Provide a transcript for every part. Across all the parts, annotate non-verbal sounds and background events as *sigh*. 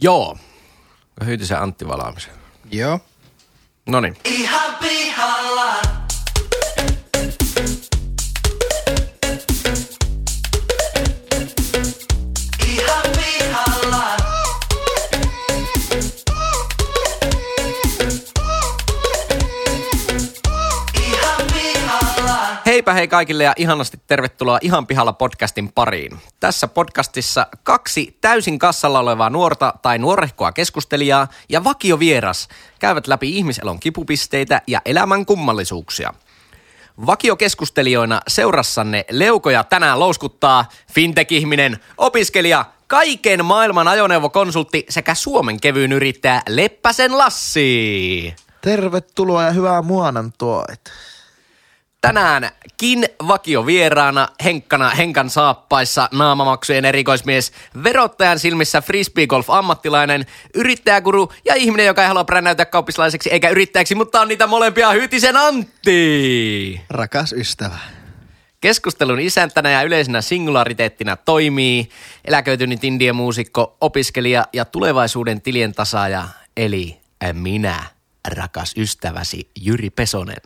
Joo. Hyйтisen Antti Valaamisen. Joo. Noniin. Ihan pihalla. Heipä hei kaikille ja ihanasti tervetuloa Ihan pihalla podcastin pariin. Tässä podcastissa kaksi täysin kassalla olevaa nuorta tai nuorehkoa keskustelijaa ja vakiovieras käyvät läpi ihmiselon kipupisteitä ja elämän kummallisuuksia. Vakiokeskustelijoina seurassanne leukoja tänään louskuttaa fintech-ihminen, opiskelija, kaiken maailman ajoneuvokonsultti sekä Suomen kevyyn yrittäjä Leppäsen Lassi. Tervetuloa ja hyvää muonantoit. Tänäänkin vakiovieraana Henkkana Henkan saappaissa naamamaksujen erikoismies, verottajan silmissä frisbee golf ammattilainen, yrittäjäkuru ja ihminen, joka ei halua brännäytä kauppislaiseksi eikä yrittäjäksi, mutta on niitä molempia Hytisen Antti. Rakas ystävä. Keskustelun isäntänä ja yleisenä singulariteettina toimii eläköitynyt indiemuusikko, opiskelija ja tulevaisuuden tilien tasaaja, eli minä, rakas ystäväsi Jyri Pesonen.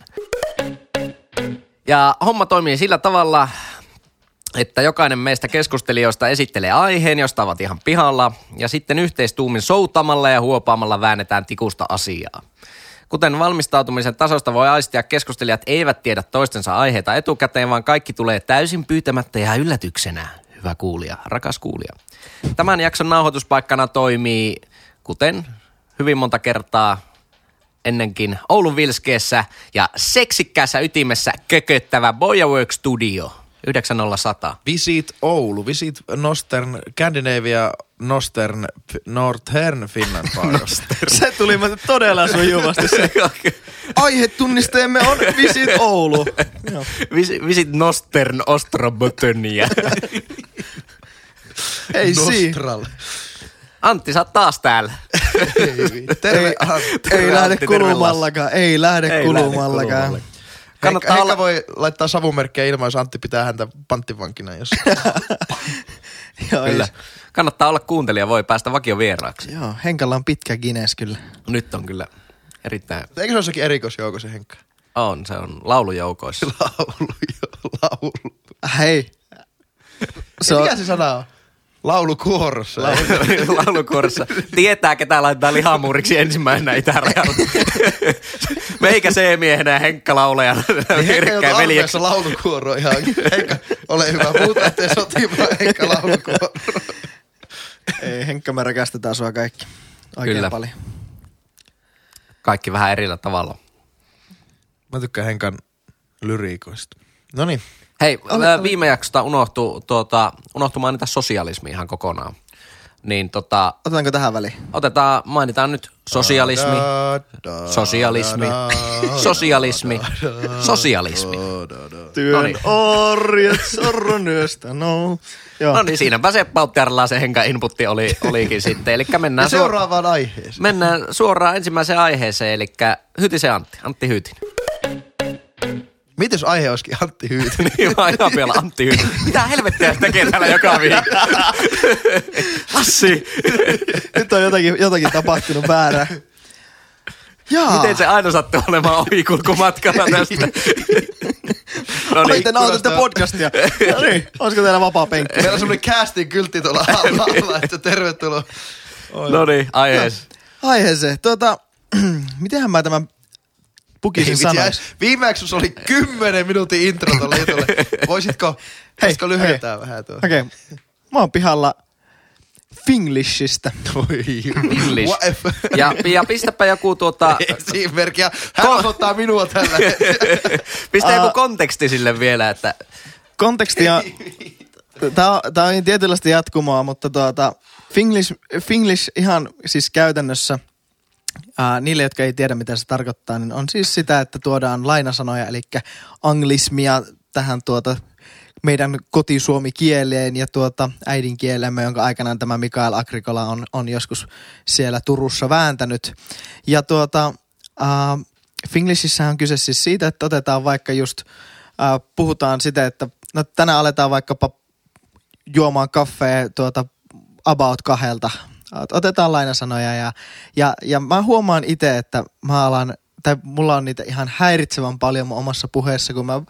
Ja homma toimii sillä tavalla, että jokainen meistä keskustelijoista esittelee aiheen, josta ovat ihan pihalla, ja sitten yhteistuumin soutamalla ja huopaamalla väännetään tikusta asiaa. Kuten valmistautumisen tasosta voi aistia, keskustelijat eivät tiedä toistensa aiheita etukäteen, vaan kaikki tulee täysin pyytämättä ja yllätyksenä. Hyvä kuulija, rakas kuulija. Tämän jakson nauhoituspaikkana toimii, kuten hyvin monta kertaa ennenkin Oulun Vilskeessä ja seksikkäässä ytimessä kököttävä Boyawork Studio 9010. Visit Oulu, visit Nostern, Scandinavia, Nostern, Northern Finland *laughs* Se tuli todella sujuvasti se. *laughs* Aihetunnisteemme on Visit Oulu. Joo. Vis- Visit Nostern Ostrobotöniä. Ei si. Antti, sä oot taas täällä. Terve, Ei, Antti. ei lähde Antti, terve kulumallakaan. Ei lähde Ei lähde kulumallakaan. kulumalle. Kannattaa Henkka olla... voi laittaa savumerkkejä ilman, jos Antti pitää häntä panttivankina. Jos... *laughs* Joo, Kyllä. ei- Kannattaa olla kuuntelija, voi päästä vakiovieraaksi. Joo, Henkalla on pitkä Guinness kyllä. Nyt on kyllä erittäin... Eikö se olisikin erikoisjoukossa Henkka? On, se on laulujoukoissa. *laughs* Laulu, jo, laulu. Hei. *laughs* Se on... Mikä se sana on? Laulukuorossa. *laughs* Laulukuorossa. Tietää, ketä laittaa lihamuuriksi ensimmäisenä itärajalla. *laughs* Meikä C-miehenä ja Henkka laulajana. Niin Henkka joutui veljeksi. laulukuoroon ihan. Henkka, ole hyvä. Muuta ettei sotimaan Henkka laulukuoro. Ei, Henkka, me rakastetaan sua kaikki. Oikein Kyllä. paljon. Kaikki vähän erillä tavalla. Mä tykkään Henkan lyriikoista. No niin. Hei, Ole- ää, ole. viime jaksosta unohtui, tuota, unohtui mainita sosialismi ihan kokonaan. Niin tota, Otetaanko tähän väliin? otetaan, mainitaan nyt sosialismi, sosialismi, sosialismi, sosialismi. Työn orjet sorronyöstä, no. Joo. No niin, siinäpä se Pauttiarilla se henka inputti oli, olikin sitten. Eli mennään, seuraavaan aiheeseen. mennään suoraan ensimmäiseen aiheeseen, eli Hytisen Antti, Antti Hyytinen. Mites aihe olisikin Antti Hyytinen? *laughs* Niin vaan ihan vielä Antti Hyytinen. Mitä helvettiä se tekee täällä joka viikko? *laughs* Lassi, Nyt on jotakin, jotakin tapahtunut väärää. Jaa. miten se aina sattuu olemaan ohikulkumatkalla tästä? *laughs* No niin, te nautatte podcastia. No niin, olisiko teillä vapaa penkki? Meillä on semmonen casting kyltti tuolla alla, alla että tervetuloa. no niin, aiheessa. Aiheeseen. Tuota, *clears throat* mitenhän mä tämän pukisin Ei, vitsi, sanois? Viime jaksossa oli 10 minuutin intro tuolle jutulle. *laughs* Voisitko, voisitko lyhentää vähän tuo? Okei. Okay. Mä oon pihalla Finglishistä. If- Ja, ja pistäpä joku tuota, *laughs* Esimerkkiä. Hän Ko- osoittaa minua tällä. *laughs* pistä joku konteksti sille vielä, että Kontekstia, tää on, tää on tietynlaista jatkumoa, mutta tuota, Finglish, Finglish ihan siis käytännössä, ää, niille, jotka ei tiedä mitä se tarkoittaa, niin on siis sitä, että tuodaan lainasanoja, eli anglismia tähän tuota meidän kotisuomikieleen ja tuota äidinkielemme, jonka aikanaan tämä Mikael Agrikola on, on joskus siellä Turussa vääntänyt. Ja tuota, äh, Finglishissä on kyse siis siitä, että otetaan vaikka just, äh, puhutaan sitä, että no tänään aletaan vaikkapa juomaan kaffea tuota about kahdelta otetaan lainasanoja ja, ja, ja mä huomaan itse, että mä alan tai mulla on niitä ihan häiritsevän paljon mun omassa puheessa, kun mä,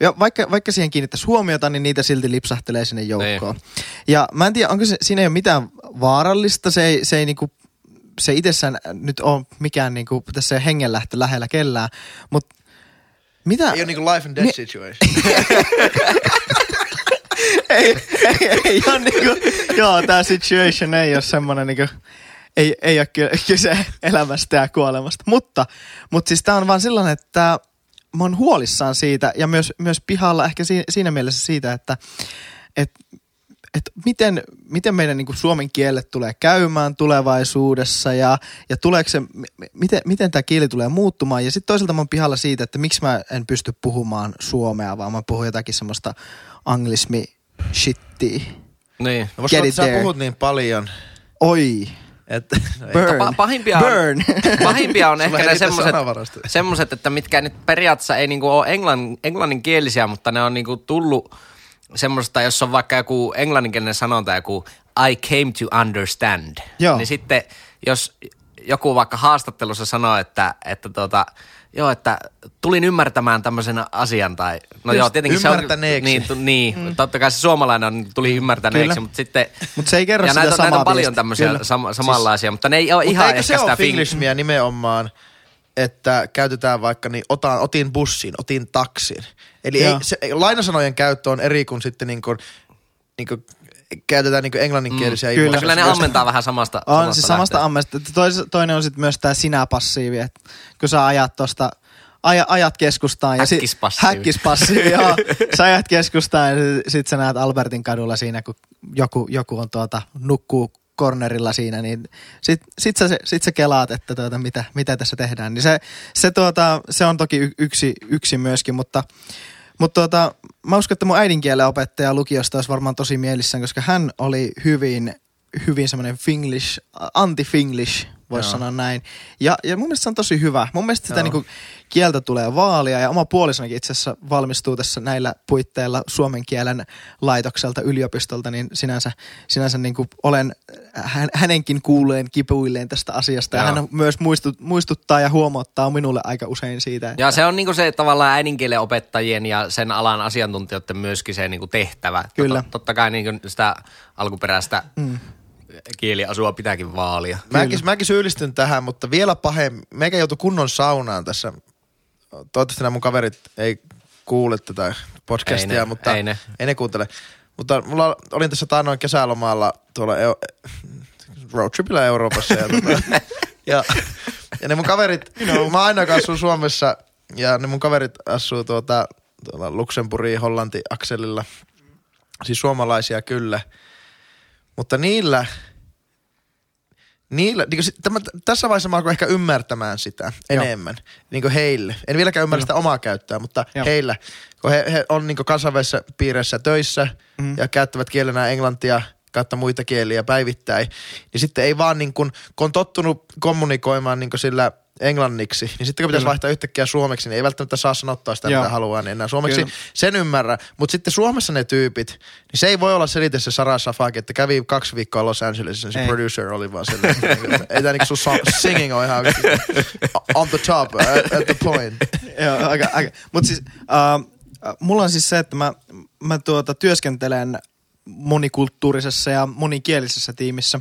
ja vaikka, vaikka siihen kiinnittäisi huomiota, niin niitä silti lipsahtelee sinne joukkoon. Ja mä en tiedä, onko se, siinä ei ole mitään vaarallista, se ei, se ei niinku, se itsessään nyt ole mikään niinku, tässä hengenlähtö lähellä kellään, mutta mitä? Ei ole niinku life and death situation. *laughs* ei, ei, ei ole niinku, joo, tää situation ei ole semmonen niinku, ei, ei ole ky- kyse elämästä ja kuolemasta. Mutta, mutta siis tää on vaan sellainen, että mä oon huolissaan siitä ja myös, myös pihalla ehkä si- siinä mielessä siitä, että et, et miten, miten meidän niin suomen kielle tulee käymään tulevaisuudessa ja, ja tuleeko se, miten, miten tämä kieli tulee muuttumaan. Ja sitten toisaalta mä oon pihalla siitä, että miksi mä en pysty puhumaan suomea, vaan mä puhun jotakin semmoista anglismi shittiä. Niin. No, Get it there. puhut niin paljon, Oi, että... no ei- burn, Pa- pahimpia on- burn. *laughs* Pahimpia on ehkä ne semmoset, semmoset, että mitkä nyt periaatteessa ei niinku ole englann, englanninkielisiä, mutta ne on niinku tullut semmoista, jos on vaikka joku englanninkielinen sanonta, joku I came to understand. Joo. Niin sitten, jos joku vaikka haastattelussa sanoo, että, että tota, joo, että tulin ymmärtämään tämmöisen asian tai, no Just joo, tietenkin se on, ymmärtäneeksi. niin, tu, niin mm. totta kai se suomalainen on, tuli ymmärtäneeksi, Kyllä. mutta sitten, Mut se ei kerro ja sitä näitä, on- näitä samaa on paljon tämmöisiä Kyllä. sama, samanlaisia, mutta ne ei ole Mutta ihan eikö ehkä se ole sitä finglismiä nimenomaan, että käytetään vaikka niin otan, otin bussin, otin taksin. Eli ei, se, lainasanojen käyttö on eri kuin sitten niin kuin, niin kuin käytetään niin kuin englanninkielisiä Mm, kyllä. Kyllä ne ammentaa vähän samasta On samasta siis samasta lähteestä. ammesta. Tois, toinen on sitten myös tämä sinä-passiivi, että kun sä ajat tosta, aja, ajat keskustaan. Ja Häkkispassiivi. häkkispassiivi, joo. *laughs* Sä ajat keskustaan ja sit, sit sä näet Albertin kadulla siinä, kun joku, joku on tuota, nukkuu cornerilla siinä, niin sit, sit, sä, sit sä kelaat, että tuota, mitä, mitä tässä tehdään. Niin se, se, tuota, se on toki yksi, yksi myöskin, mutta mutta tuota, mä uskon, että mun äidinkielen opettaja lukiosta olisi varmaan tosi mielissään, koska hän oli hyvin, hyvin semmoinen finglish, anti-finglish, voisi sanoa näin. Ja, ja mun mielestä se on tosi hyvä. Mun mielestä sitä Joo. niinku kieltä tulee vaalia ja oma puolisonikin itse asiassa valmistuu tässä näillä puitteilla suomen kielen laitokselta yliopistolta, niin sinänsä, sinänsä niinku olen hän, hänenkin kuuleen kipuilleen tästä asiasta. Ja Joo. hän myös muistut, muistuttaa ja huomauttaa minulle aika usein siitä. Että, Ja se on niinku se tavallaan äidinkielen opettajien ja sen alan asiantuntijoiden myöskin se niinku tehtävä. Kyllä. Tot, totta kai niinku sitä alkuperäistä mm. Kieliasua pitääkin vaalia. Mäkin, mäkin syyllistyn tähän, mutta vielä pahemmin. Meikä joutui kunnon saunaan tässä. Toivottavasti nämä mun kaverit ei kuule tätä podcastia, Ei ne, mutta ei ne. ei ne kuuntele. Mutta mulla olin tässä taannoin kesälomalla tuolla eu, roadtripillä Euroopassa. Ja, tota, *laughs* ja, ja ne mun kaverit, you know, mä aina asun Suomessa ja ne mun kaverit asuu tuota, tuolla Luxemburgin Hollanti akselilla. Siis suomalaisia kyllä. Mutta niillä, niillä niin kuin, tämä, tässä vaiheessa mä alkoin ehkä ymmärtämään sitä Joo. enemmän. Niin kuin heille. En vieläkään ymmärrä sitä omaa käyttöä, mutta Joo. heillä. Kun he, he on niin kuin kansainvälisessä piirissä töissä Mm. ja käyttävät kielenä englantia kautta muita kieliä päivittäin, niin sitten ei vaan niin kuin, kun on tottunut kommunikoimaan niin kuin sillä englanniksi, niin sitten kun pitäisi Kyllä. vaihtaa yhtäkkiä suomeksi, niin ei välttämättä saa sanottaa sitä, Joo. mitä haluaa, niin enää suomeksi. Kyllä. Sen ymmärrä, mutta sitten Suomessa ne tyypit, niin se ei voi olla selite se Sara Safaki, että kävi kaksi viikkoa Los Angelesissa, niin se Ei. producer oli vaan silleen, ei tää niinku sun singing on ihan *laughs* on the top, at, at the point. Joo, aika, aika. Mutta siis äh, mulla on siis se, että mä, mä tuota, työskentelen monikulttuurisessa ja monikielisessä tiimissä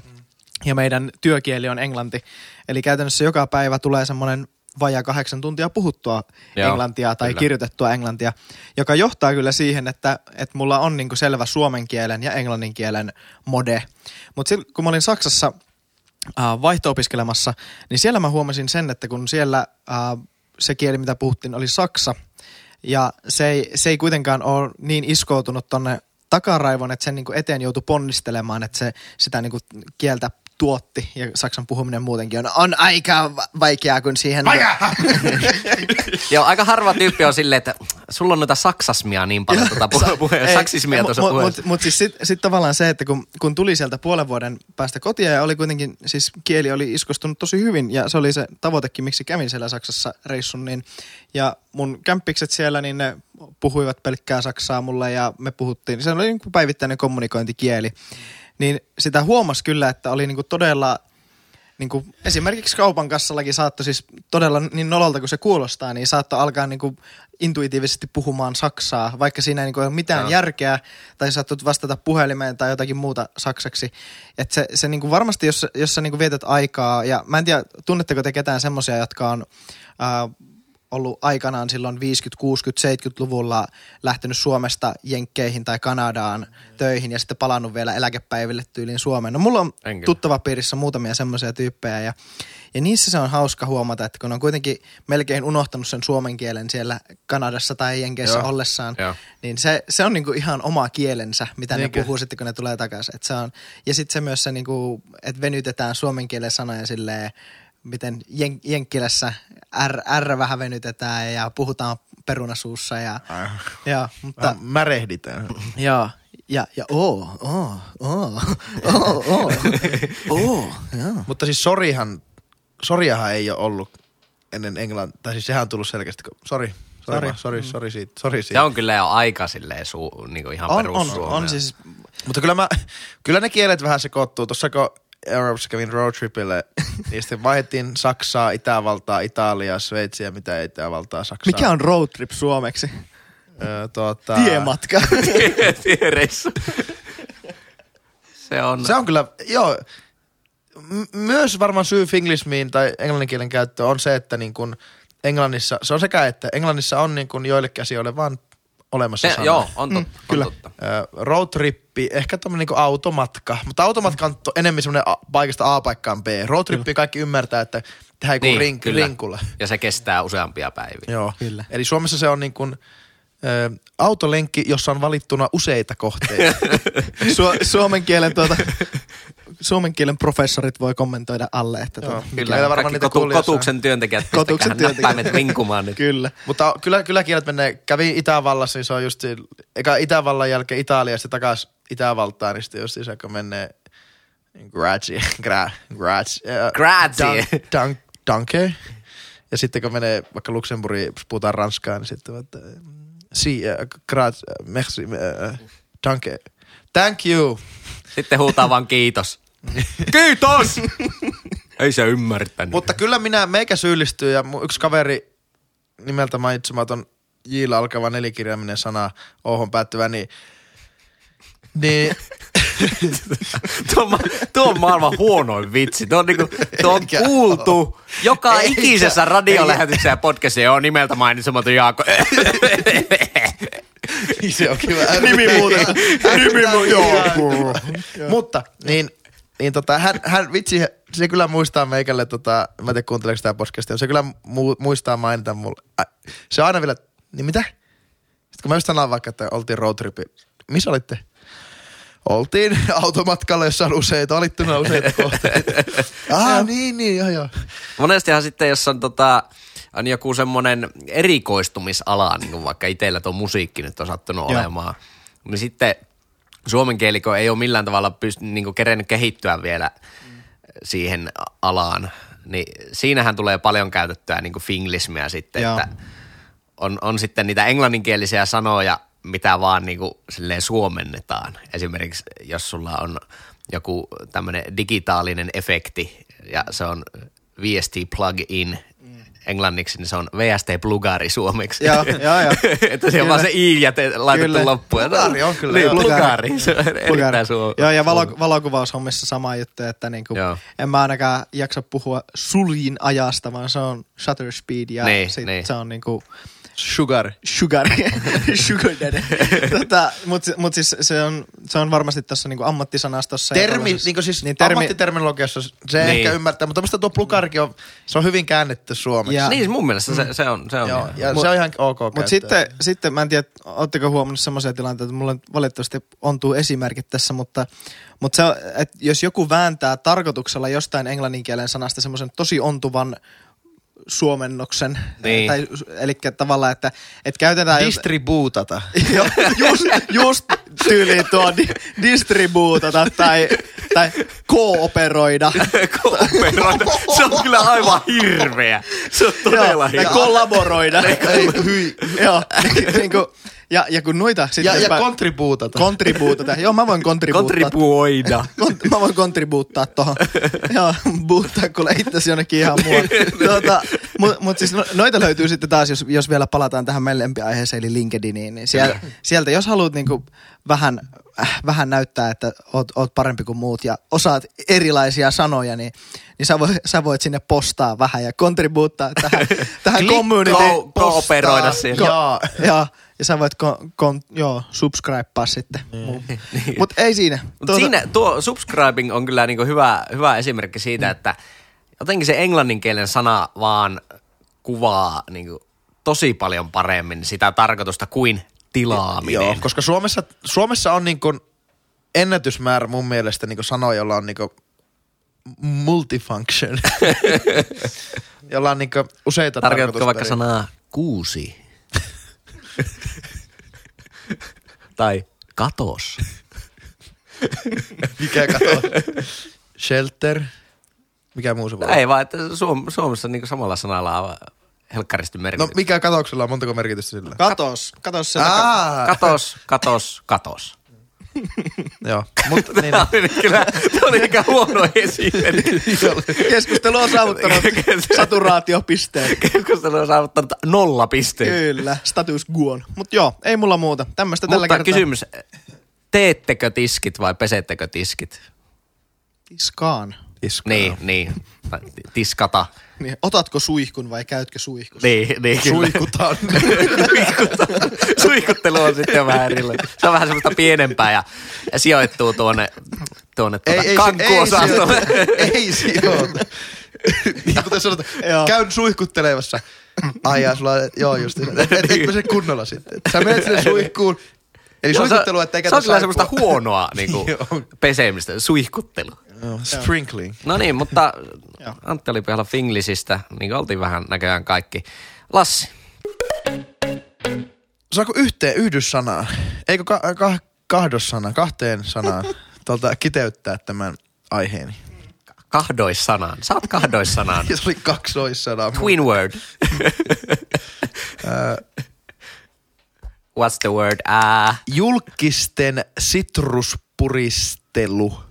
ja meidän työkieli on englanti. Eli käytännössä joka päivä tulee semmoinen vajaa kahdeksan tuntia puhuttua Joo, englantia tai kyllä. kirjoitettua englantia, joka johtaa kyllä siihen, että, että mulla on niinku selvä suomen kielen ja englannin kielen mode. Mutta kun mä olin Saksassa äh, vaihto-opiskelemassa, niin siellä mä huomasin sen, että kun siellä äh, se kieli, mitä puhuttiin, oli saksa, ja se ei, se ei kuitenkaan ole niin iskoutunut tonne takaraivoon, että sen niin eteen joutui ponnistelemaan, että se sitä niin kieltä tuotti, ja saksan puhuminen muutenkin on, on aika va- vaikeaa, kun siihen... *laughs* Joo, aika harva tyyppi on silleen, että sulla on noita saksasmia niin paljon, tuota puhe, saksismia tuossa. Mutta mut siis sitten sit tavallaan se, että kun, kun tuli sieltä puolen vuoden päästä kotia ja oli kuitenkin, siis kieli oli iskostunut tosi hyvin ja se oli se tavoitekin, miksi kävin siellä Saksassa reissun, niin ja mun kämppikset siellä, niin ne puhuivat pelkkää saksaa mulle ja me puhuttiin, se oli niin kuin päivittäinen kommunikointikieli. Niin sitä huomasi kyllä, että oli niinku todella niin kuin esimerkiksi kaupan kassallakin saattoi siis todella niin nololta kuin se kuulostaa, niin saattoi alkaa niin kuin intuitiivisesti puhumaan saksaa, vaikka siinä ei niin kuin ole mitään Joo. järkeä, tai saattoi vastata puhelimeen tai jotakin muuta saksaksi. Et se, se niin kuin varmasti, jos, jos sä niin kuin vietät aikaa, ja mä en tiedä, tunnetteko te ketään semmoisia, jotka on äh, ollut aikanaan silloin 50, 60, 70-luvulla lähtenyt Suomesta Jenkkeihin tai Kanadaan töihin ja sitten palannut vielä eläkepäiville tyyliin Suomeen. No mulla on En kyllä. tuttava piirissä muutamia semmoisia tyyppejä ja, ja niissä se on hauska huomata, että kun on kuitenkin melkein unohtanut sen suomen kielen siellä Kanadassa tai Jenkeissä Joo. ollessaan, Joo. niin se, se on niinku ihan oma kielensä, mitä Niinkö? ne puhuu sitten, kun ne tulee takaisin. Et se on, ja sitten se myös se, niinku, että venytetään suomen kielen sanoja silleen, miten jen, Jenkkilässä R, R vähän venytetään ja puhutaan perunasuussa ja, ja mutta märehditään. ja, ja, ja oo, oo, oo, oo, oo, oo, joo. Mutta siis sorihan, soriahan ei ole ollut ennen englantia, tai siis sehän on tullut selkeästi, kun- sori, sori, Sori. sori, sori, sori siitä, sori Se siitä. on kyllä jo aika silleen suu, niin kuin ihan On, on, perussuomea. on siis, Mutta kyllä, mä, kyllä ne kielet vähän sekoittuu. Tuossa kun Euroopassa kävin roadtripille, *laughs* niin sitten vaihdettiin Saksaa, Itävaltaa, Italiaa, Sveitsiä, mitä Itävaltaa, Saksaa. mikä on road trip suomeksi? Öö, tuota, Tiematka. *laughs* Tiereissä. Se on, Se on kyllä, joo. M- myös varmaan syy finglismiin tai englannin kielen käyttöön on se, että niin kun Englannissa, se on sekä, että Englannissa on niin kun joillekin asioille vaan olemassa sana. joo, on, tot, mm, kyllä. on totta. Ö, roadtrippi, ehkä tommonen niinku automatka, mutta automatka on to, enemmän semmoinen a, paikasta A paikkaan B. Roadtrippi kaikki ymmärtää, että tehdään joku niin, rink, kyllä. rinkulla. Ja se kestää useampia päiviä. Joo. Kyllä. Eli Suomessa se on niin kuin, ö, autolenkki, jossa on valittuna useita kohteita. *laughs* Su- suomen kielen tuota, suomen kielen professorit voi kommentoida alle, että Joo. tuota, Kyllä, Meillä varmaan niitä kotu, kotuksen työntekijät, Kotuksen työntekijät. näppäimet vinkumaan nyt. kyllä. mutta kyllä, kyllä kielet menee, kävi Itävallassa, niin se on just, eka Itävallan jälkeen Italia, sitten takas Itävaltaan, niin sitten just se, kun menee grazie, gra, grazie, äh, Grazie. dun- dun- danke. Ja sitten kun menee vaikka Luxemburgiin, puhutaan ranskaa, niin sitten että si, äh, grazie, äh, merci, äh, danke. Thank you. Sitten huutaa vaan kiitos. Kiitos! Ei se ymmärtänyt. Mutta kyllä minä, meikä syyllistyy ja mun yksi kaveri nimeltä mainitsematon Jillä alkava nelikirjaiminen sana ohon päättyvä, niin, niin tuo, on tuo on maailman huonoin vitsi. Tuo on, niinku, tuo on kuultu joka Eikä. ikisessä radiolähetyksessä ja podcastissa. Joo, nimeltä mainitsematon Jaakko. se on kiva. Nimi muutetaan. Nimi mu- joo. Mutta niin, niin tota, hän, hän, vitsi, se kyllä muistaa meikälle, tota, mä en tiedä kuunteleeko sitä podcastia, se kyllä mu, muistaa mainita mulle. Ä, se on aina vielä, niin mitä? Sitten kun mä just sanon vaikka, että oltiin roadtripi, missä olitte? Oltiin *laughs* automatkalla, jossa on useita, olittuna useita kohteita. ah, *laughs* niin, niin, joo, joo. Monestihan sitten, jos on, tota, on joku semmoinen erikoistumisala, niin kuin vaikka itsellä tuo musiikki nyt on sattunut Joo. olemaan, niin sitten suomen kieliko ei ole millään tavalla pyst- niin kerennyt kehittyä vielä siihen alaan, niin siinähän tulee paljon käytettyä niin finglismiä sitten, Joo. että on, on sitten niitä englanninkielisiä sanoja, mitä vaan niin kuin silleen suomennetaan. Esimerkiksi jos sulla on joku tämmöinen digitaalinen efekti ja se on VST plug-in englanniksi, niin se on VST plugari suomeksi. Joo, joo, joo. *laughs* että se on vaan se i ja te laitettu Kyllä. loppuun. Plugari on kyllä, Niin, joo. plugari. *laughs* Se on erittäin suo. Joo, ja valo, valokuvaushommissa sama juttu, että niinku, en mä ainakaan jaksa puhua suljin ajasta, vaan se on shutter speed ja Niin, sit niin. se on niinku Sugar. sugar, *laughs* sugar daddy. *laughs* tota, mut, mut siis se on, se on varmasti tässä niinku ammattisanastossa. Termi, tollaisessa- niin siis niin termi, termi, ammattiterminologiassa se Niin. ehkä ymmärtää, mutta musta tuo plugarikin on, se on hyvin käännetty suomeksi. Ja- Niin, mun mielestä se, se on. Se on Joo, ihan- ja Mut- se on ihan ok Mutta sitten, sitten, mä en tiedä, ootteko huomannut semmoisia tilanteita, että mulla valitettavasti ontuu esimerkit tässä, mutta, mutta se, että jos joku vääntää tarkoituksella jostain englannin kielen sanasta semmoisen tosi ontuvan suomennoksen, Niin. tai, eli tavallaan, että, että käytetään... Distribuutata. *laughs* Joo, just, just tyyliin tuo di, distribuutata tai, tai kooperoida. *laughs* Kooperoida. Se on kyllä aivan hirveä. Se on todella Joo, tai hirveä. kollaboroida. Ei, hyi. Joo, niin kuin, Ja, ja kun noita sitten... Ja, ja mä- kontribuutata. kontribuutata. Joo, mä voin kontribuuttaa. Kontribuoida. *laughs* Kont- mä voin kontribuuttaa tohon. Joo, buuttaa kuule itsesi jonnekin ihan muualle. tuota, mut, mut siis no, noita löytyy sitten taas, jos, jos vielä palataan tähän meidän lempiaiheeseen, eli LinkedIniin. Niin siellä, sieltä, jos haluat niinku vähän, äh, vähän näyttää, että oot, oot parempi kuin muut ja osaat erilaisia sanoja, niin, niin sä, voit, sä voit sinne postaa vähän ja kontribuuttaa tähän, tähän community. Ko- kooperoida siinä. Jaa. Ja, ja sä voit kon, kon, joo, subscribea sitten. Niin. *laughs* Mutta ei siinä. Mutta siinä tuo subscribing on kyllä niinku hyvä, hyvä esimerkki siitä, Mm. että jotenkin se englanninkielinen sana vaan kuvaa niinku tosi paljon paremmin sitä tarkoitusta kuin tilaaminen. Joo, koska Suomessa, Suomessa on niin kuin ennätysmäärä mun mielestä niin sanoja, *laughs* jolla on niin multifunction. jolla on niin useita Tarkoitatko vaikka sanaa kuusi? *laughs* tai katos? *laughs* Mikä kato? Shelter. Mikä muu se voi olla? Ei vaan, että Suom- Suomessa niinku samalla sanalla on helkkaristi No merkitys. mikä katoksella on? Montako merkitystä sillä? Katos, katos Katos, katos, katos. *laughs* joo. Mut, niin, Tämä oli kyllä, tämä oli aika huono esimerkki. Keskustelu on saavuttanut saturaatiopisteen. Keskustelu on saavuttanut nolla pisteitä. Kyllä, status quo. Mutta joo, ei mulla muuta. Tämmöistä tällä kertaa. kysymys, teettekö tiskit vai pesettekö tiskit? Tiskaan. Isku. Niin, niin. Tiskata. Niin, otatko suihkun vai käytkö suihkussa? Niin, niin kyllä. Suikutaan. *laughs* Suihkuttelu on sitten vähän erilainen. Se on vähän semmoista pienempää ja, ja sijoittuu tuonne, tuonne tuota ei, kankkuosastolle. sijoita. ei sijoita. niin kuten sanotaan, käyn suihkuttelevassa. Ai jaa, sulla on, joo just, et, et, et se kunnolla sitten. Sä menet sinne suihkuun, eli Joo, se- suihkuttelu, ettei Se käytä on kyllä semmoista huonoa niinku, Joo. pesemistä, suihkuttelu. Joo, Sprinkling. No niin, mutta. *laughs* Antti oli pihalla Finglisistä, niin oltiin vähän näköjään kaikki. Lassi, Saako yhteen yhdyssanaan? Eikö ka- ka- kahdossana, kahteen sanaan *laughs* tuolta kiteyttää tämän aiheeni? kahdoissanaan. Saat kahdoissanaan. Ja *laughs* se oli kaksoissana. Twin word. What's the word? Ää. Julkisten sitruspuristelu.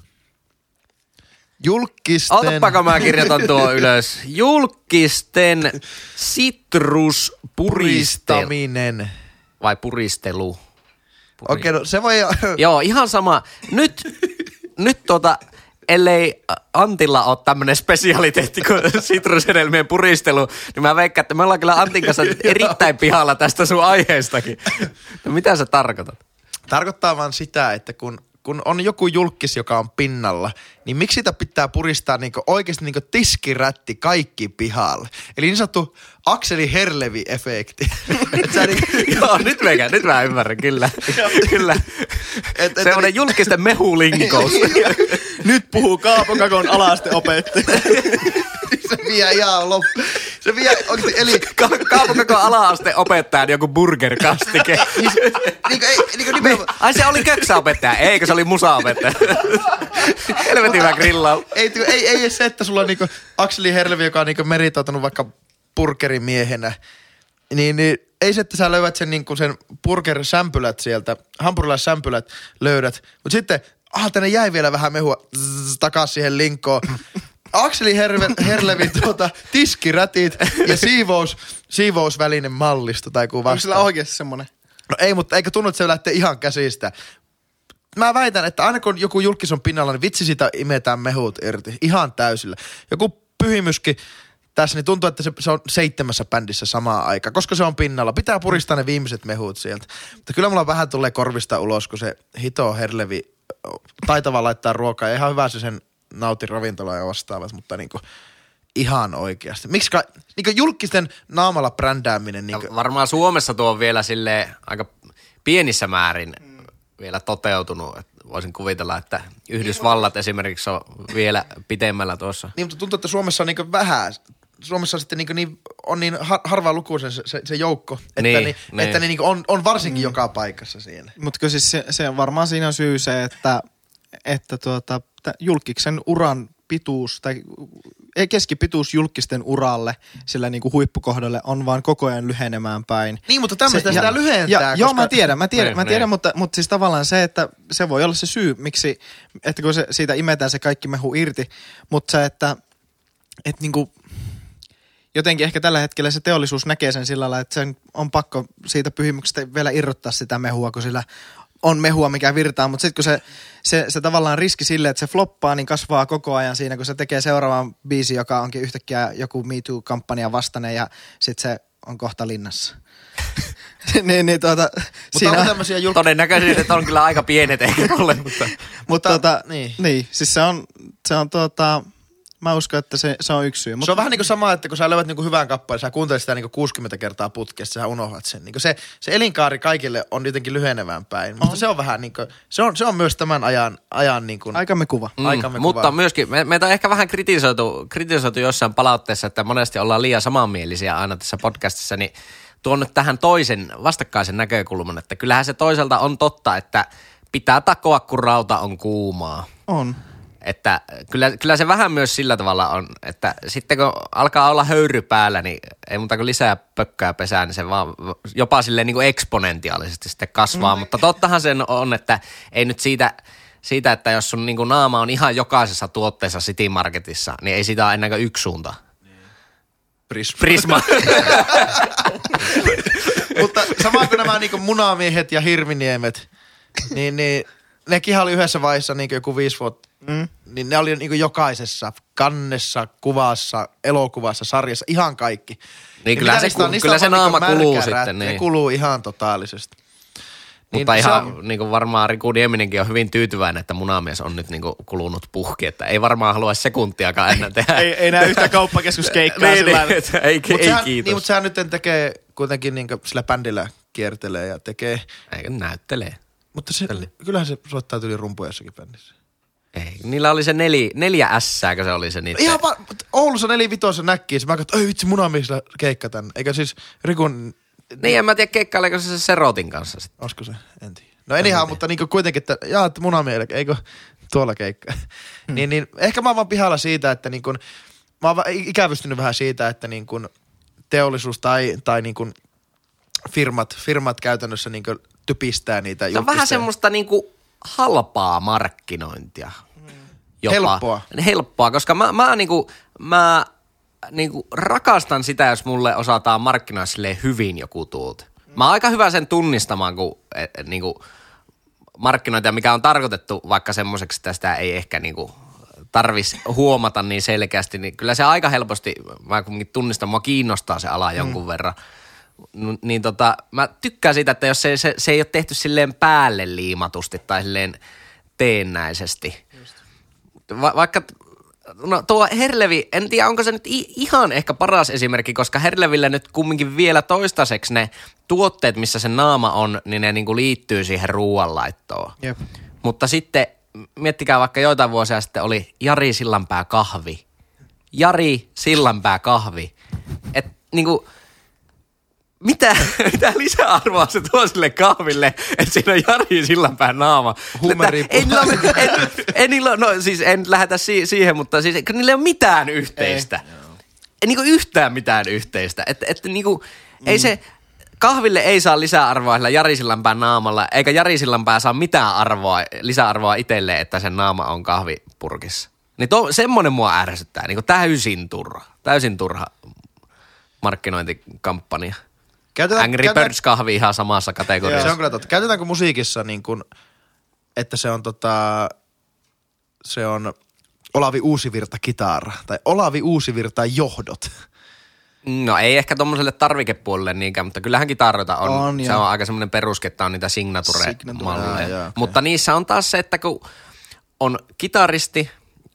Julkisten... Otapako mä kirjoitan tuo ylös. Julkisten sitruspuristelu. puristaminen. Vai puristelu? Okei, no se voi... *laughs* Joo, ihan sama. Nyt, nyt tota, ellei Antilla ole tämmönen spesialiteetti kuin sitrushedelmien puristelu, niin mä veikkaan, että me ollaan kyllä Antin kanssa *laughs* erittäin pihalla tästä sun aiheestakin. No mitä sä tarkoitat? Tarkoittaa vaan sitä, että kun, kun on joku julkis, joka on pinnalla, niin miksi sitä pitää puristaa niinku oikeasti niinku tiskirätti kaikki pihalle? Eli niin sanottu Akseli Herlevi-efekti. *laughs* Niinku, *laughs* Joo, nyt mä, nyt mä ymmärrän, kyllä. kyllä. *laughs* Et- et- Semmoinen julkisten mehulinkous. Nyt puhuu Kaapo Kakon alasteopettaja. se vie ihan loppu. Se vie oikeasti, eli Ka- Kaapo ala-aste opettajan joku burgerkastike. niinku, ei, niinku nimenomaan, Ai se oli köksäopettaja, eikö se oli musaopettaja? Helvetin hyvä grillaus. ei, ei, ei, ei se, että sulla on niinku Akseli Herlevi, joka on niinku meritoitunut vaikka burgerimiehenä, niin, niin ei se, että sä löydät sen, niinku sen burger-sämpylät sieltä, hampurilaissämpylät löydät, mutta sitten, ah, tänne jäi vielä vähän mehua zzz, takas siihen linkkoon. Akseli Herve, Herlevin *laughs* tuota, tiskirätit ja siivous, siivousvälinen mallisto tai kuin Onko sillä oikeasti semmonen? No ei, mutta eikö tunnu, että se lähtee ihan käsistä. Mä väitän, että aina kun joku julkis on pinnalla, niin vitsi sitä imetään mehut irti. Ihan täysillä. Joku pyhimyskin tässä, niin tuntuu, että se, se on seitsemässä bändissä samaan aikaan, koska se on pinnalla. Pitää puristaa ne viimeiset mehut sieltä. Mutta kyllä mulla vähän tulee korvista ulos, kun se hito herlevi taitava laittaa ruokaa. Ja ihan hyvä se sen nauti ravintolaa ja vastaavat, mutta niinku ihan oikeasti. Miksi niinku julkisten naamalla brändääminen niinku, Ja varmaan Suomessa tuo on vielä sille aika pienissä määrin vielä toteutunut. Voisin kuvitella, että Yhdysvallat esimerkiksi on vielä pitemmällä tuossa. Niin, mutta tuntuu, että Suomessa on niin vähän, Suomessa on sitten niin, niin, on niin har, harva lukuisen se, se, se joukko, että, Niin, niin, niin, niin. että ne niin on, on varsinkin joka paikassa siinä. Mutta siis se, se on varmaan siinä on syy se, että, että tuota, julkiksen uran pituus tai ei keskipituus julkisten uralle, sillä niin kuin huippukohdalle on vaan koko ajan lyhenemään päin. Niin, mutta tämmöistä Se- sitä ja- lyhentää. Ja, Joo, mä tiedän, mä tiedän, Niin, mä tiedän niin. mutta, mutta siis tavallaan se, että se voi olla se syy, miksi, että kun se, siitä imetään se kaikki mehu irti, mutta se, että, että niinku, jotenkin ehkä tällä hetkellä se teollisuus näkee sen sillä lailla, että sen on pakko siitä pyhimyksestä vielä irrottaa sitä mehua, kun sillä on mehua, mikä virtaa, mutta sitten kun se, se, se tavallaan riski sille, että se floppaa, niin kasvaa koko ajan siinä, kun se tekee seuraavan biisi, joka onkin yhtäkkiä joku Me Too-kampanja vastainen ja sitten se on kohta linnassa. *laughs* niin, niin tuota, Mutta siinä onko on, tämmöisiä julk... Todennäköisesti on kyllä aika pienet ehkä *laughs* tolle, mutta... mutta tuota, niin. niin. niin, siis se on, se on tuota, mä uskon, että se, se on yksi syy. Se on vähän niin kuin sama, että kun sä löydät niin hyvän kappaleen, sä kuuntelet sitä niin 60 kertaa putkesta, sä unohdat sen. Niin se, se elinkaari kaikille on jotenkin lyhenevään päin. Mutta se on vähän niin kuin, se on, se on myös tämän ajan, ajan niin kuin, Aikamme kuva. Mm, aikamme mutta kuva. myöskin, me, meitä on ehkä vähän kritisoitu, kritisoitu jossain palautteessa, että monesti ollaan liian samanmielisiä aina tässä podcastissa, niin tuon nyt tähän toisen vastakkaisen näkökulman, että kyllähän se toisaalta on totta, että pitää takoa, kun rauta on kuumaa. On. Että kyllä, kyllä se vähän myös sillä tavalla on, että sitten kun alkaa olla höyry päällä, niin ei muuta kuin lisää pökköä pesää, niin se vaan jopa silleen niin kuin eksponentiaalisesti sitten kasvaa. Mutta tottahan sen on, että ei nyt siitä, siitä että jos sun niin kuin naama on ihan jokaisessa tuotteessa City Marketissa, niin ei sitä ole enää kuin yksi suunta. Prisma. Prisma. *laughs* Mutta sama kuin nämä niin munamiehet ja hirviniemet, niin, niin nekin oli yhdessä vaiheessa niin joku viisi vuotta. Mm. Niin ne oli niin jokaisessa kannessa, kuvassa, elokuvassa, sarjassa, ihan kaikki. Niin Ja kyllä se niistä on? ku- Niistä kyllä se vaan naama niinku kuluu sitten, niin. Ne kuluu ihan totaalisesti. Mutta Niin se ihan on- niin kuin varmaan Riku Nieminenkin on hyvin tyytyväinen, että munamies on nyt niin kuin kulunut puhki, että ei varmaan halua sekuntiakaan enää tehdä. Ei, ei näe yhtä *laughs* kauppakeskuskeikkaa niin, sillä niin, että ei, Mut ei sehän, kiitos. Niin, mutta sehän nyt tekee kuitenkin niin sillä bändillä kiertelee ja tekee. Eikö näyttelee? Mutta se, kyllähän se soittaa yli rumpuja jossakin bändissä. Ei, niillä oli se neli, neljä ässääkö se oli se niitä. Ihan vaan, Oulussa nelivitossa näkkiä, mä katsoin, ei vitsi munamiesillä keikka tän. Eikä siis Rikun, Niin en mä tiedä keikkaileeko se se Serotin kanssa sitten. olisiko se, en tiedä. No en ihan, mutta niinku kuitenkin, että jaa, että munamielellä, eikö tuolla keikka. Hmm. niin, niin, ehkä mä oon vaan pihalla siitä, että niin kun, mä oon ikävystynyt vähän siitä, että niin kun teollisuus tai, tai niin kun firmat, firmat käytännössä niin typistää niitä Se on vähän semmoista niinku halpaa markkinointia. Jopa. Helppoa. Helppoa, koska mä, mä, niinku, mä niinku rakastan sitä, jos mulle osataan markkinoida silleen hyvin joku tuote. Mä oon aika hyvä sen tunnistamaan, kun et, et, niinku, markkinointia, mikä on tarkoitettu vaikka semmoiseksi, että sitä ei ehkä niinku tarvis huomata niin selkeästi, niin kyllä se aika helposti, mä kuitenkin tunnistan, mua kiinnostaa se ala jonkun mm. verran. Niin tota, mä tykkään siitä, että jos se, se, se ei ole tehty silleen päälle liimatusti tai silleen teennäisesti. Va- vaikka, no tuo Herlevi, en tiedä onko se nyt i- ihan ehkä paras esimerkki, koska Herlevillä nyt kumminkin vielä toistaiseksi ne tuotteet, missä se naama on, niin ne niinku liittyy siihen ruoanlaittoon. Jep. Mutta sitten miettikää vaikka joitain vuosia sitten oli Jari Sillanpää kahvi. Jari Sillanpää kahvi. Et niinku, mitä, mitä lisäarvoa se tuo sille kahville, että siinä on Jari Sillanpään naama. Huumeriippu. Ei niillä, no siis en lähetä si, siihen, mutta siis kun niillä ei ole mitään yhteistä. Ei, niinku yhtään mitään yhteistä. Että et, niinku, ei se, kahville ei saa lisäarvoa sillä Jari Sillanpään naamalla, eikä Jari Sillanpää saa mitään arvoa, lisäarvoa itselleen, että sen naama on kahvipurkissa. Niin to, semmoinen mua ärsyttää, niinku täysin turha, täysin turha markkinointikampanja. Käytetään, Angry käytetään- Birds kahvi ihan samassa kategoriassa. Se on kyllä totta. Käytetäänkö musiikissa niin kuin, että se on tota, se on Olavi Uusivirta kitara tai Olavi Uusivirta johdot. No ei ehkä tuommoiselle tarvikepuolelle niinkään, mutta kyllähän kitaroita on. On, se joo. on aika semmoinen perusketta on niitä Signature, signature-malleja. joo, okei. Mutta niissä on taas se, että kun on kitaristi,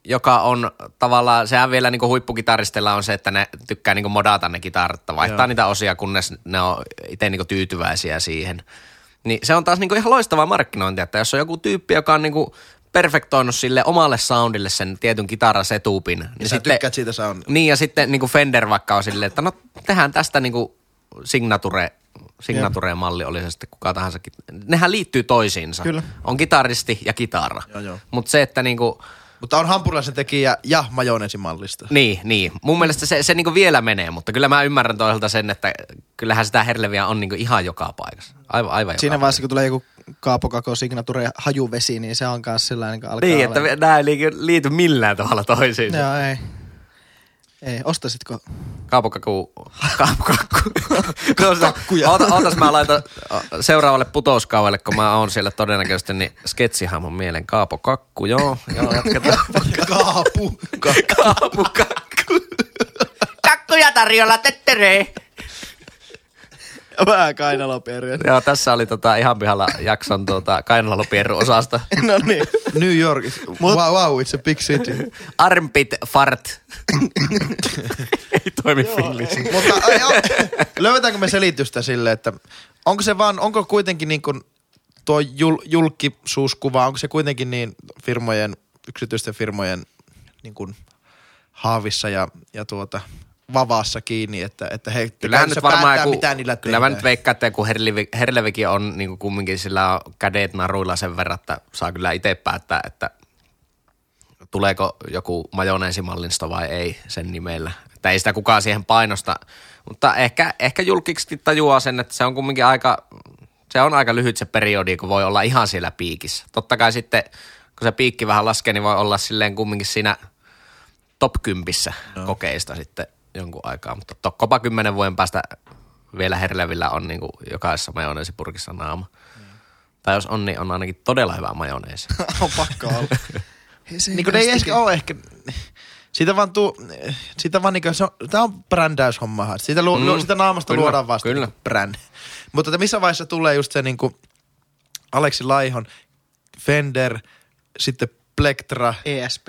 joka on tavallaan, sehän vielä niin huippukitaristeilla on se, että ne tykkää niin modata ne kitarat, vaihtaa Joo. niitä osia, kunnes ne on itse niin tyytyväisiä siihen. Niin se on taas niin ihan loistavaa markkinointia, että jos on joku tyyppi, joka on niin perfektoinut sille omalle soundille sen tietyn kitarasetupin. Niin, Niin sä tykkäät siitä sound. Niin ja sitten niin Fender vaikka on silleen, että no tehdään tästä niin signature, signature-malli oli se sitten kuka tahansa. Nehän liittyy toisiinsa. Kyllä. On kitaristi ja kitara. Mutta se, että niin kuin, Mutta on hampurilaisen tekijä ja majoneesimallista. Niin, niin. Mun mielestä se, se niinku vielä menee, mutta kyllä mä ymmärrän toisaalta sen, että kyllähän sitä herleviä on niinku ihan joka paikassa. Aivan, aivan Siinä vaiheessa, kun tulee joku Kaapo Kako Signature hajuvesi, niin se on kanssa sellainen, niin alkaa Niin, että olemaan- nämä ei liity millään tavalla toisiinsa. Joo, ei. Ei, ostasitko? Kaapokakku. Kaapokakku. Kakkuja. Oota, ootas mä laitan seuraavalle putouskaudelle, kun mä oon siellä todennäköisesti, niin sketsihahmon mielen Kaapokakku, joo. Joo, jatketaan. *laughs* Kaapu. Kaapokakku. Kakkuja tarjolla, tettere. *laughs* Vähän kainalopierryä. Joo, tässä oli tota ihan pihalla jakson tota kainalopierru osasta. *laughs* no niin. New York. Wow, wow, it's a big city. *laughs* Armpit fart. ei toimi finglish. Mutta ai, löydetäänkö me selitystä sille, että onko se vaan, onko kuitenkin niin kuin tuo jul, julkisuuskuva, onko se kuitenkin niin firmojen, yksityisten firmojen niin kuin haavissa ja, ja tuota vavaassa kiinni, että, että he Kyllähän käytännössä nyt varmaan joku, mitä niillä kyllä mä nyt veikkaan, että kun Herlevi, Herlevikin on niin kuin kumminkin sillä on kädet naruilla sen verran, että saa kyllä itse päättää, että tuleeko joku majoneesimallisto vai ei sen nimellä. Että ei sitä kukaan siihen painosta, mutta ehkä, ehkä julkiksi tajuaa sen, että se on kumminkin aika, se on aika lyhyt se periodi, kun voi olla ihan siellä piikissä. Totta kai sitten, kun se piikki vähän laskee, niin voi olla silleen kumminkin siinä top 10 no. kokeista sitten jonkun aikaa, mutta tokkopa kymmenen vuoden päästä vielä herlevillä on niin kuin jokaisessa majoneesipurkissa naama. Mm. Tai jos on, niin on ainakin todella hyvä majoneesi. *laughs* on pakko olla. *laughs* Niin kuin ne ei ehkä ole ehkä, siitä vaan tuu, siitä vaan niinku, se on, tää on brändäyshommahan. Siitä, lu, Mm, mm, sitä naamasta kyllä, luodaan vasta kyllä. niinku brändi. Mutta että missä vaiheessa tulee just se niinku Aleksi Laihon, Fender, sitten Plektra, ESP.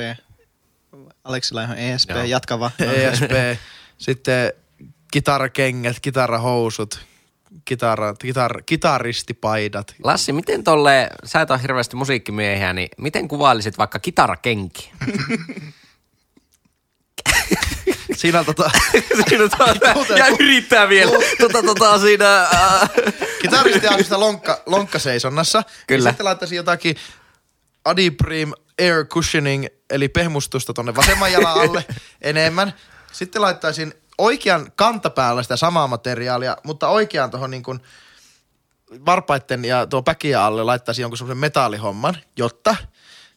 Aleksi Laihon ESP, Joo. jatka vaan. *laughs* ESP, sitten kitarakengät, kitarahousut, kitara, kitar, kitaristipaidat. Lassi, miten tolle, sä et ole hirveästi musiikkimiehiä, niin miten kuvailisit vaikka kitarakenki? Siinä on tota, siinä tota, *laughs* ja yrittää vielä. Tota, tota, siinä, äh. *laughs* kitaristi on sitä lonkka, lonkkaseisonnassa. Kyllä. Ja sitten laittaisin jotakin Adiprim Air Cushioning, eli pehmustusta tonne vasemman jalan alle *laughs* enemmän. Sitten laittaisin oikean kantapäällä sitä samaa materiaalia, mutta oikean tuohon niin kuin varpaitten ja tuo päkiä alle laittaisin jonkun semmoisen metallihomman, jotta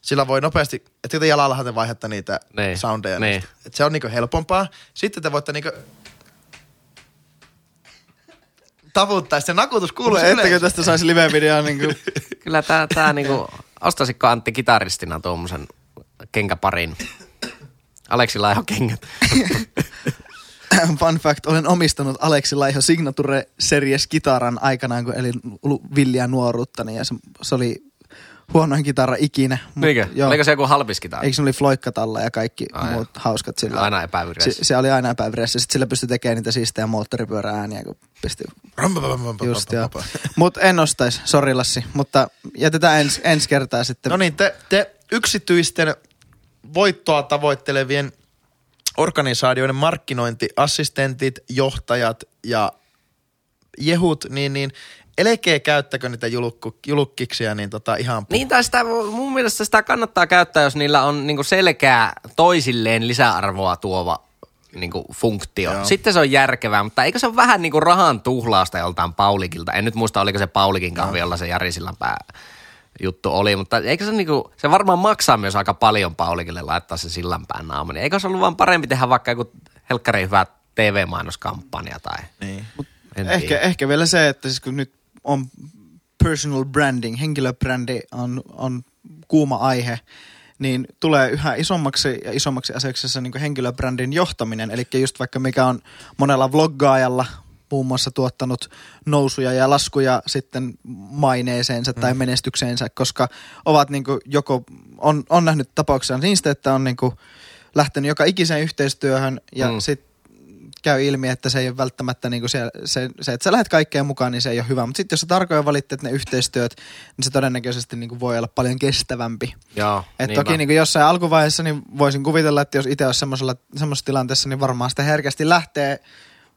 sillä voi nopeasti, että sitten jalallahan te vaihdatte niitä Niin, soundeja. niin. Niin. Että se on niinku helpompaa. Sitten te voitte niinku tavuttaa, se nakutus kuuluu ettekö tästä saisi live-videoa niin kuin *laughs* Kyllä tää, tää niinku, ostasitko Antti kitaristina tuommoisen kenkäparin? Aleksi Laiho kengät. Fun fact, olen omistanut Aleksi Laiho Signature Series kitaran aikanaan, kun elin lu- villiä nuoruuttani ja se, se oli huonoin kitara ikinä. Mut Niinkö? joo. Oliko se joku halpis kitara? Eikö se oli floikkatalla ja kaikki Ai muut hauskat sillä? Aina epävireessä. Se, se, oli aina epävireessä. Sitten sillä pystyi tekemään niitä siistejä moottoripyöräääniä, kun pisti just joo. Mut en ostais, sori Lassi. Mutta jätetään ens, ensi kertaa sitten. No niin, te, te yksityisten voittoa tavoittelevien organisaatioiden markkinointiassistentit, johtajat ja jehut, niin, niin älkää käyttäkö niitä julukku, julukkiksia niin tota ihan pu- Niin, tai sitä, mun mielestä sitä kannattaa käyttää, jos niillä on niinku selkeä toisilleen lisäarvoa tuova niinku funktio. Joo. Sitten se on järkevää, mutta eikö se ole vähän niinku rahan tuhlausta joltain Paulikilta? En nyt muista, oliko se Paulikin kahvi, jolla se Jari Sillanpää juttu oli, mutta eikö se niinku, se varmaan maksaa myös aika paljon Paulikille laittaa se Sillanpään naama, niin eikö se ollut vaan parempi tehdä vaikka joku helkkari hyvä TV-mainoskampanja tai... Niin. Ehkä, tiedä. ehkä vielä se, että siis kun nyt on personal branding, henkilöbrändi on, on kuuma aihe, niin tulee yhä isommaksi ja isommaksi asiaksi se niin henkilöbrändin johtaminen. Eli just vaikka mikä on monella vloggaajalla muun muassa tuottanut nousuja ja laskuja sitten maineeseensa tai menestykseensä, koska ovat niin joko, on, on nähnyt tapauksia niistä, että on niin lähtenyt joka ikiseen yhteistyöhön ja Mm. mm. sitten käy ilmi, että se ei ole välttämättä niin kuin se, se, se, että sä lähdet kaikkeen mukaan, niin se ei ole hyvä. Mutta sitten jos sä tarkoin valitset ne yhteistyöt, niin se todennäköisesti niin kuin voi olla paljon kestävämpi. Joo, Et niinpä. toki niin kuin jossain alkuvaiheessa niin voisin kuvitella, että jos itse olisi semmoisessa tilanteessa, niin varmaan sitä herkästi lähtee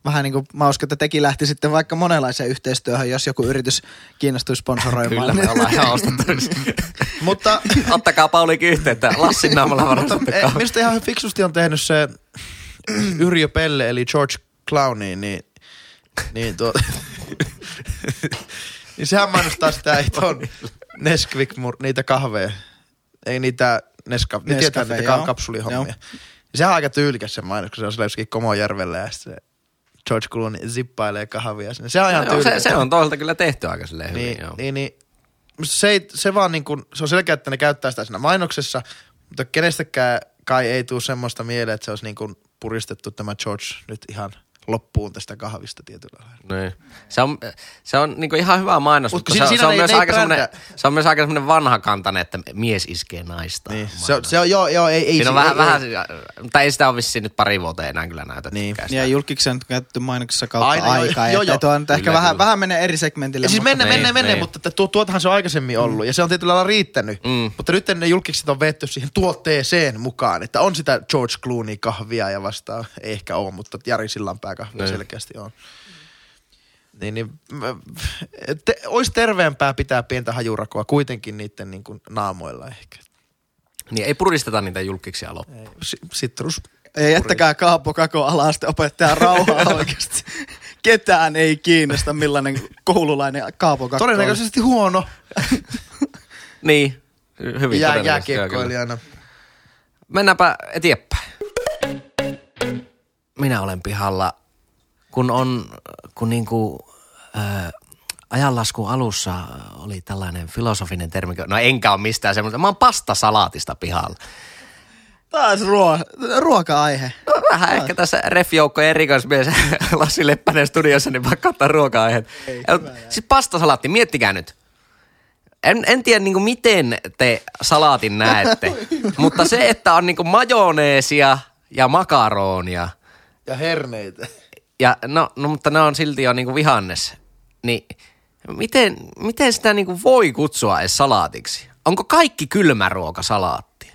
Vähän niin kuin mä uskon, että tekin lähti sitten vaikka monenlaiseen yhteistyöhön, jos joku yritys kiinnostuisi sponsoroimaan. Kyllä me ollaan ihan ostettu. *laughs* Mutta Ottakaa Paulikin yhteyttä. Lassin naamalla kahvi. mistä ihan fiksusti on tehnyt se *clears throat* Yrjö Pelle, eli George Clowney, niin, niin, tuo, *laughs* niin sehän mainostaa sitä, ei ton Nesquik, niitä kahveja. Ei niitä Neska, Nescafe, niitä ka- joo. kapsulihommia. Ja sehän on aika tyylikäs se mainos, kun se on sillä jossakin Komojärvellä ja sitten se George Clooney zippailee kahvia sinne. Se on ihan Joo, se, se on toisaalta kyllä tehty aika silleen hyvin. Niin, joo. niin, niin se, se vaan niin kuin, se on selkeä, että ne käyttää sitä siinä mainoksessa, mutta kenestäkään kai ei tule semmoista mieleen, että se olisi niin kuin puristettu tämä George nyt ihan loppuun tästä kahvista tietyllä lailla. Niin. Se on, se on niinku ihan hyvä mainos, Mut mutta se, se, on ne- myös ei aika semmoinen, se on myös aika semmoinen vanhakantainen, että mies iskee naista. Niin, se, on, se on, joo, joo, ei, ei. Siinä on se- vähän, ei, vähän, ei. mutta ei sitä ole vissiin nyt pari vuoteen enää kyllä näytetty. Niin. Ja julkiksen on käytetty mainoksessa kautta Aina, aikaa. joo, Että joo. tuo on ehkä Kyllä, vähän, kyllä. vähän menee eri segmentille. Ja siis mutta- mennä, Niin, mennä, mennä, niin. mutta että tuo, tuotahan se on aikaisemmin ollut ja se on tietyllä lailla riittänyt. Mm. Mutta nyt ne julkikset on vetty siihen tuotteeseen mukaan, että on sitä George Clooney kahvia ja vastaan. Ei ehkä ole, mutta Jari Sillanpää kahvia Niin. selkeästi on. Niin, niin te, olisi terveempää pitää pientä hajurakoa kuitenkin niiden niin kuin naamoilla ehkä. Niin ei puristeta niitä julkiksia loppuun. Si- Citrus. Ei jättäkää Kaapo Kako alaste opettaja rauhaa *laughs* oikeasti. Ketään ei kiinnosta millainen koululainen Kaapo Kakko on. Todennäköisesti huono *laughs* Niin, hyvin jää, jääkiekkoilijana. Mennäänpä eteenpäin. Minä olen pihalla, kun on, kun niinku, ää, ajanlaskun alussa oli tällainen filosofinen termi, no enkä ole mistään semmoista, mä oon pastasalaatista pihalla. Taas ruo- ruoka-aihe. No vähän ehkä tässä ref-joukkojen erikoismies *laughs* Lassi Leppänen studiossa, niin vaikka ottaa ruoka-aiheet. Siis pastasalaatti, miettikää nyt. En, en tiedä niin miten te salaatin näette, *laughs* mutta se, että on niin majoneesia ja makaronia, Ja herneitä. Ja no, no mutta ne on silti jo niin vihannes, niin miten, miten sitä niin voi kutsua edes salaatiksi? Onko kaikki kylmä ruoka salaatti?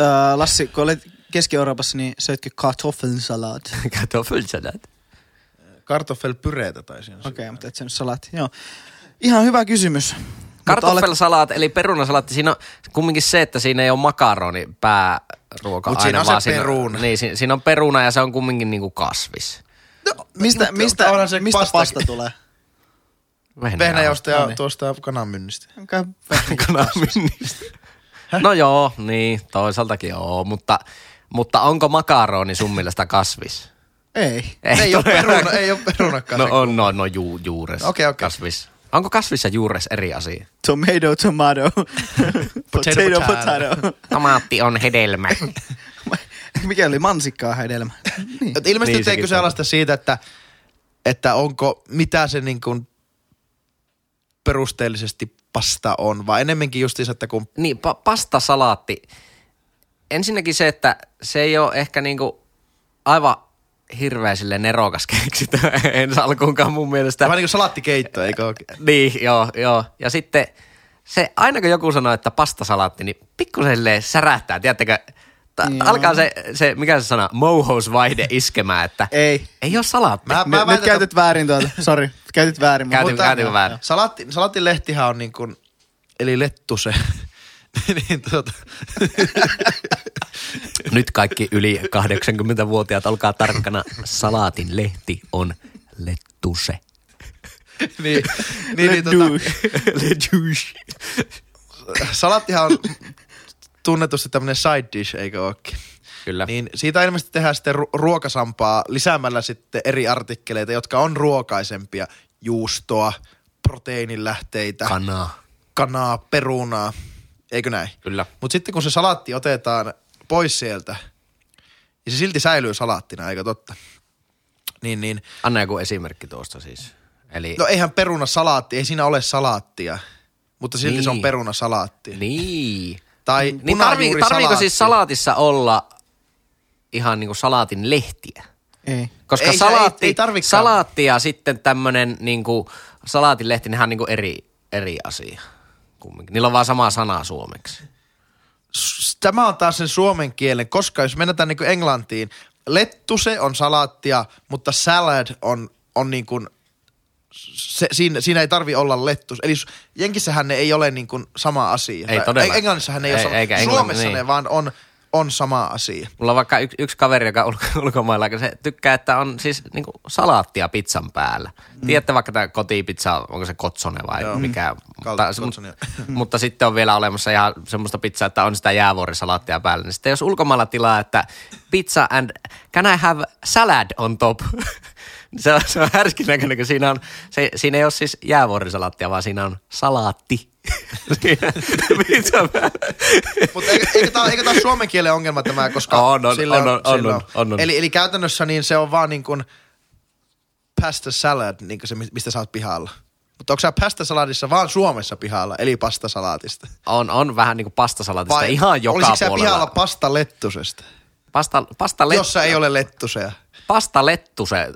Öö, Lassi, kun olet Keski-Euroopassa, niin söitkö kartoffelsalat? *laughs* Kartoffelsalat. Kartoffelpyreitä tai siinä. Okei, okay, mutta et sä nyt salaatti. Joo. Ihan hyvä kysymys. Mutta olet- Kartoffelsalaat eli perunasalaatti, siinä on kumminkin se, että siinä ei ole makaroni pääruoka Mut siinä on vaan se peruna. Niin, siinä, siinä on peruna ja se on kumminkin niinku kasvis. Mistä, Mutta mista, onhan se mistä pasta- pasta tulee? Vehnäjausta ja No niin. tuosta kananmyynnistä. Onko Kananmyynnistä. No joo, niin, toisaaltakin joo, mutta, mutta onko makaroni sun mielestä kasvis? Ei. Ei ole todellakaan. peruna, ei ole perunakaan. No on, no, no ju, juures. Okei, okei. Kasvis. Onko kasvis ja juures eri asia? Tomato, tomato. *laughs* potato, potato. potato. Tomaatti on hedelmä. *laughs* *laughs* Mikä oli mansikkaa hedelmä? *laughs* Niin. Ilmeisesti Niin, kyse on. alasta siitä, että, että onko, mitä se niin kuin perusteellisesti pasta on, vaan enemmänkin justiinsa, että kun Niin, pa- pastasalaatti. Ensinnäkin se, että se ei ole ehkä niinku aivan hirveä sille nerokas *laughs* keksitty ensi alkuunkaan mun mielestä. vähän niin kuin salaattikeitto, eikö ole? Niin, joo, joo. Ja sitten se, aina kun joku sanoo, että pastasalaatti, niin pikkusen silleen särähtää, tiedättekö? Ta- Joo. alkaa se, se, mikä se sana, mohous-vaihde iskemään, että Ei. ei ole salaatti. Mä, Nyt, mä nyt väitän, käytit väärin tuota. Sori, käytit väärin. Käytin- mutta- käytin väärin. Salaatti, salaattilehtihän on niin kuin, eli lettuse. *laughs* niin tuota, *laughs* Nyt kaikki yli 80-vuotiaat, olkaa tarkkana. Salaatin lehti on lettuse. *laughs* niin, niin, niin tota, Lettuce. salaattihan on tunnetusti tämmöinen side dish, eikö ookin? Kyllä. Niin siitä ilmeisesti tehdään sitten ru- ruokasampaa lisäämällä sitten eri artikkeleita, jotka on ruokaisempia. Juustoa, proteiinilähteitä, Kanaa. kanaa, perunaa, eikö näin? Kyllä. Mutta sitten kun se salaatti otetaan pois sieltä, niin se silti säilyy salaattina, eikö totta? Niin, niin. Anna joku esimerkki tuosta siis. Eli, No eihän peruna salaatti, ei siinä ole salaattia, mutta silti se on Niin. peruna salaatti. niin. Tai Niin tarvii, punajuurisalaatti. tarviiko siis salaatissa olla ihan niinku salaatin lehtiä? Ei. Koska Ei salaatti, ei- ei salaatti ja sitten tämmönen niinku salaatin lehti, nehän on niinku eri, eri asia. Kumminkin. Niillä on vaan sama sana suomeksi. Tämä on taas sen suomen kielen, koska jos mennään niin englantiin, lettuse on salaattia, mutta salad on, on niin kuin, se, siinä, siinä ei tarvi olla lettus. Eli Jenkissähän ne ei ole niin kuin sama asia. Ei Tai todellakaan. Englannissahan ne ei, Ei, ole sama. eikä Suomessa niin. ne vaan on, on sama asia. Mulla on vaikka yksi, yksi kaveri, joka on ulko- ulkomailla, se tykkää, että on siis niinku salaattia pizzan päällä. Mm. Tiedätte vaikka tämä kotipizza, onko se kotsone vai Joo. mikä. Kal- Mutta, kotsonia. *laughs* mutta sitten on vielä olemassa ihan semmoista pizzaa, että on sitä jäävuorisalaattia päällä. Niin sitten jos ulkomailla tilaa, että pizza and can I have salad on top? *laughs* se on, se on härskin näköinen, kun siinä, on, se, siinä ei ole siis jäävuorisalaattia, vaan siinä on salaatti. Mutta eikö, eikö tämä eikö tää ole suomen kielen ongelma tämä, koska On, on, sille on, on, on, on, on, on. Eli, eli käytännössä niin se on vaan niin kuin pasta salad, niin kuin se, mistä sä oot pihalla. Mutta onko sä pasta saladissa vaan Suomessa pihalla, eli pastasalaatista? On, on vähän niin kuin pastasalaatista ihan joka olisiko sä puolella. pihalla pasta lettusesta, Pasta, pasta, let, jossa ei ole lettuseja? Pasta lettu, se,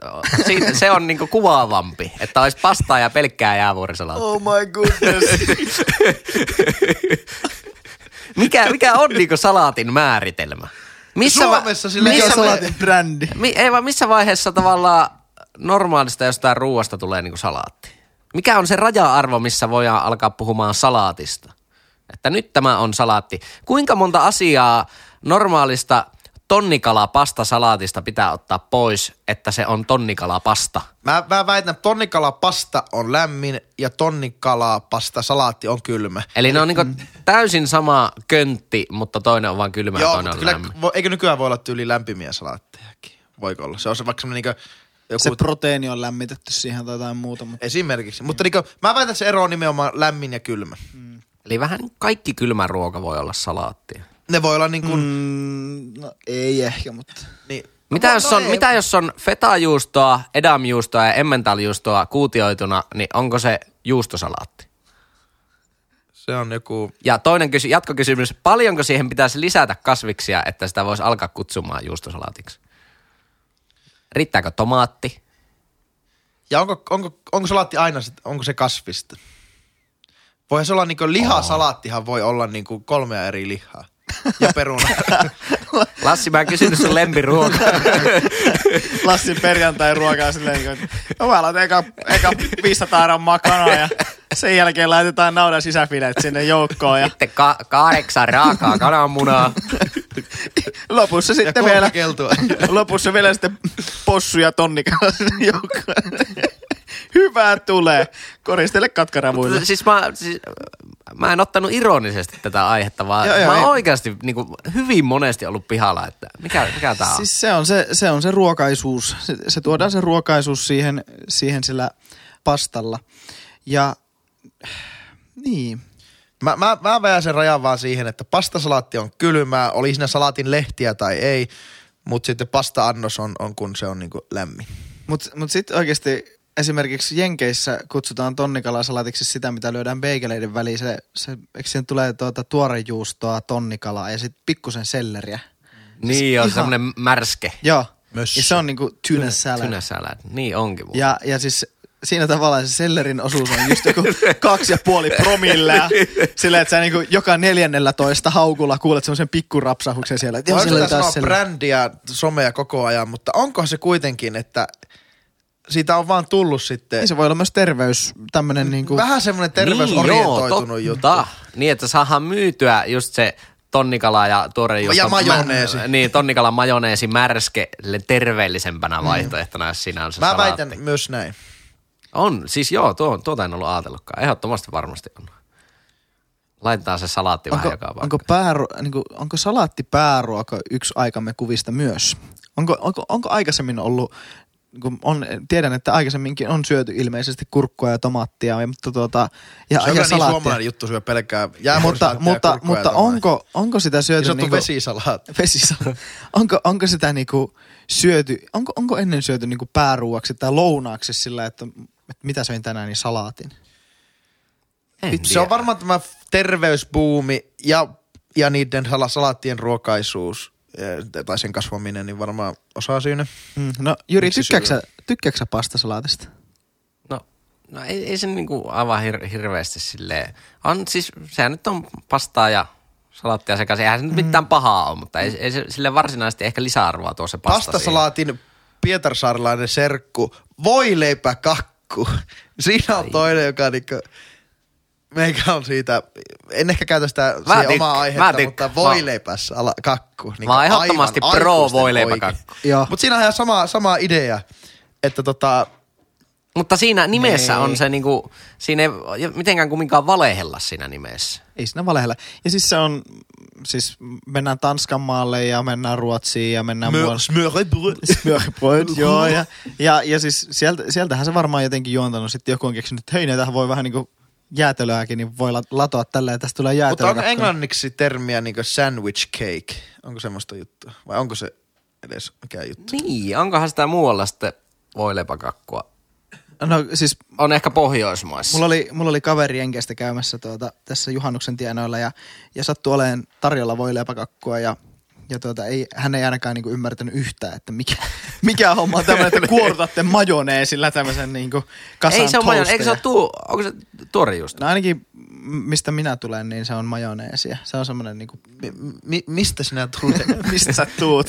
siitä, se on niinku kuvaavampi, että olisi pastaa ja pelkkää jäävuorisalaattia. Oh my goodness. *laughs* Mikä, mikä on niinku salaatin määritelmä? Missä, Suomessa sillä ole- salaatin brändi? mi, ei vaan missä vaiheessa tavallaan normaalista jostain ruuasta tulee niinku salaatti? Mikä on se raja-arvo, missä voidaan alkaa puhumaan salaatista? Että nyt tämä on salaatti. Kuinka monta asiaa normaalista tonnikala-pastasalaatista pitää ottaa pois, että se on tonnikala-pasta? Mä, mä väitän, että tonnikalapasta on lämmin ja tonnikalapasta salaatti on kylmä. Eli ne on niinku täysin sama köntti, mutta toinen on vain kylmä ja Joo, toinen mutta on kyllä, lämmin. vo, eikö nykyään voi olla tyyli lämpimiä salaattejakin? Voiko olla? Se on se vaikka semmoinen niinku, joku Se proteiini on lämmitetty siihen tai jotain muuta. Mutta Esimerkiksi. Mutta niinku, mä väitän, että se ero on nimenomaan lämmin ja kylmä. Eli vähän kaikki kylmä ruoka voi olla salaattia. Ne voi olla niinku... Mm. mm, no ei ehkä, mutta... Niin, Mitä, No, jos no on, ei. mitä jos on fetajuustoa, edamjuustoa ja emmentaljuustoa kuutioituna, niin onko se juustosalaatti? Se on joku... Ja toinen kysy- jatkokysymys, paljonko siihen pitäisi lisätä kasviksia, että sitä voisi alkaa kutsumaan juustosalaatiksi? Riittääkö tomaatti? Ja onko, onko, onko salaatti aina, sit, onko se kasvista? Voihan se olla niinku lihasalaattihan voi olla niinku kolmea eri lihaa. Ja peruna. *laughs* Lassi, mä en kysynyt sun lempiruokaa. *laughs* Lassin perjantai ruokaa silleen, että no mä laitan eka, eka 500 grammaa kanaa ja sen jälkeen laitetaan naudan sisäfileet sinne joukkoon ja Sitten ka- kahdeksan raakaa kananmunaa. *laughs* lopussa sitten vielä, keltua. lopussa vielä sitten possu ja tonnikala sinne joukkoon. Hyvää tulee. Koristele katkaravuilla. siis mä, siis, mä en ottanut ironisesti tätä aihetta, vaan Joo, joo, mä oon ei. oikeasti niin kuin, hyvin monesti ollut pihalla, että mikä, mikä tää on. Siis se on se, se, on se ruokaisuus. Se, se tuodaan se ruokaisuus siihen, siihen sillä pastalla. Ja niin. Mä, mä, mä väjän sen rajan vaan siihen, että pastasalaatti on kylmää, oli siinä salaatin lehtiä tai ei, mutta sitten pasta-annos on, on kun se on niinku lämmin. Mutta mut sitten oikeasti esimerkiksi Jenkeissä kutsutaan tonnikalasalatiksi sitä, mitä lyödään beigeleiden väliin. Se, se, eikö siihen tulee tuota tuorejuustoa, tonnikalaa ja sitten pikkusen selleriä. niin on ihan- semmoinen märske. Joo. Mössö. Ja se on niinku tuna salad. Tuna salad. Niin onkin muuten. Ja, ja siis siinä tavallaan se sellerin osuus on just joku *laughs* kaksi ja puoli promillea. *laughs* Silleen, että sä niinku joka neljännellä toista haukulla kuulet semmoisen pikkurapsahuksen siellä. Että joo, siellä sanoa taas selleri. brändiä, somea koko ajan, mutta onko se kuitenkin, että siitä on vaan tullut sitten Niin se voi olla myös terveys, tämmönen niinku... vähän semmoinen terveysorientoitunut niin, juttu. totta. Niin, että saadaan myytyä just se tonnikala ja tuore juusto. Ja majoneesi. Mä, *laughs* niin, tonnikala majoneesi märskelle terveellisempänä vaihtoehtona, jos siinä on se Mä salaatti. väitän myös näin. On, siis joo, tuo, tuota en ollut ajatellutkaan. Ehdottomasti varmasti on. Laitetaan se salaatti vähän Onko, joka paikkaan. onko, pääru, niinku, onko salaatti pääruoka yksi aikamme kuvista myös? Onko, onko, onko aikaisemmin ollut, niinku on, tiedän, että aikaisemminkin on syöty ilmeisesti kurkkua ja tomaattia, ja, mutta tuota, ja, Se on ja niin salaattia. suomalainen juttu syö pelkkää mutta, mutta, mutta onko, onko sitä syöty... Niin niinku- vesisalaatti. *laughs* Vesisala. onko, onko sitä niinku syöty, onko, onko ennen syöty niinku pääruuaksi tai lounaaksi sillä, että, että mitä söin tänään, niin salaatin? En Se on varmaan tämä terveysbuumi ja, ja niiden sala- salaattien ruokaisuus tai sen kasvaminen, niin varmaan osaa syynä. Mm. No Jyri, tykkääksä, tykkääksä pastasalaatista? No, no ei, ei se niinku aivan hir- hirveästi silleen. On siis, sehän nyt on pastaa ja salaattia sekaisin. Eihän se nyt mitään pahaa ole, mutta ei, ei se, sille varsinaisesti ehkä lisäarvoa tuo se pasta siihen. Pastasalaatin pietarsaarilainen serkku, voileipä kakku. Siinä on toinen, joka niinku, meikä on siitä, en ehkä käytä sitä Mä siihen omaa aihetta, mutta voileipässä ala, kakku. Niin Mä oon ehdottomasti pro voileipäkakku. Mutta siinä on ihan sama, sama idea, että tota, Mutta siinä nimessä Ei. on se niinku, siinä ei mitenkään kumminkaan valehella siinä nimessä. Ei siinä valehella. Ja siis se on, siis mennään Tanskan maalle ja mennään Ruotsiin ja mennään muualle. Smörbröd, joo. Ja, *laughs* ja, ja siis sieltä, sieltähän se varmaan jotenkin juontanut. Sitten joku on keksinyt, että hei, näitähän voi vähän niinku jäätelöäkin, niin voi la- latoa tällä ja tästä tulee Mutta jäätelö. onko englanniksi termiä niinku sandwich cake? Onko semmoista juttua? Vai onko se edes mikään juttu? Niin, onkohan sitä muualla sitten voileipäkakkua? No siis On ehkä Pohjoismaissa. Mulla oli, mulla oli kaveri Enkestä käymässä tuota, tässä juhannuksen tienoilla ja, ja sattui olemaan tarjolla voileipäkakkua ja, ja tuota, ei, hän ei ainakaan niinku ymmärtänyt yhtään, että mikä, *laughs* mikä homma on tämmöinen, että kuorutatte majoneesilla tämmöisen niinku kasan Ei se ole majon, eikö se ole tuu, onko se tuore just? No ainakin mistä minä tulen, niin se on majoneesia. Se on semmoinen niinku, Mi- mi- mistä sinä tulee? *laughs* mistä sä tuut?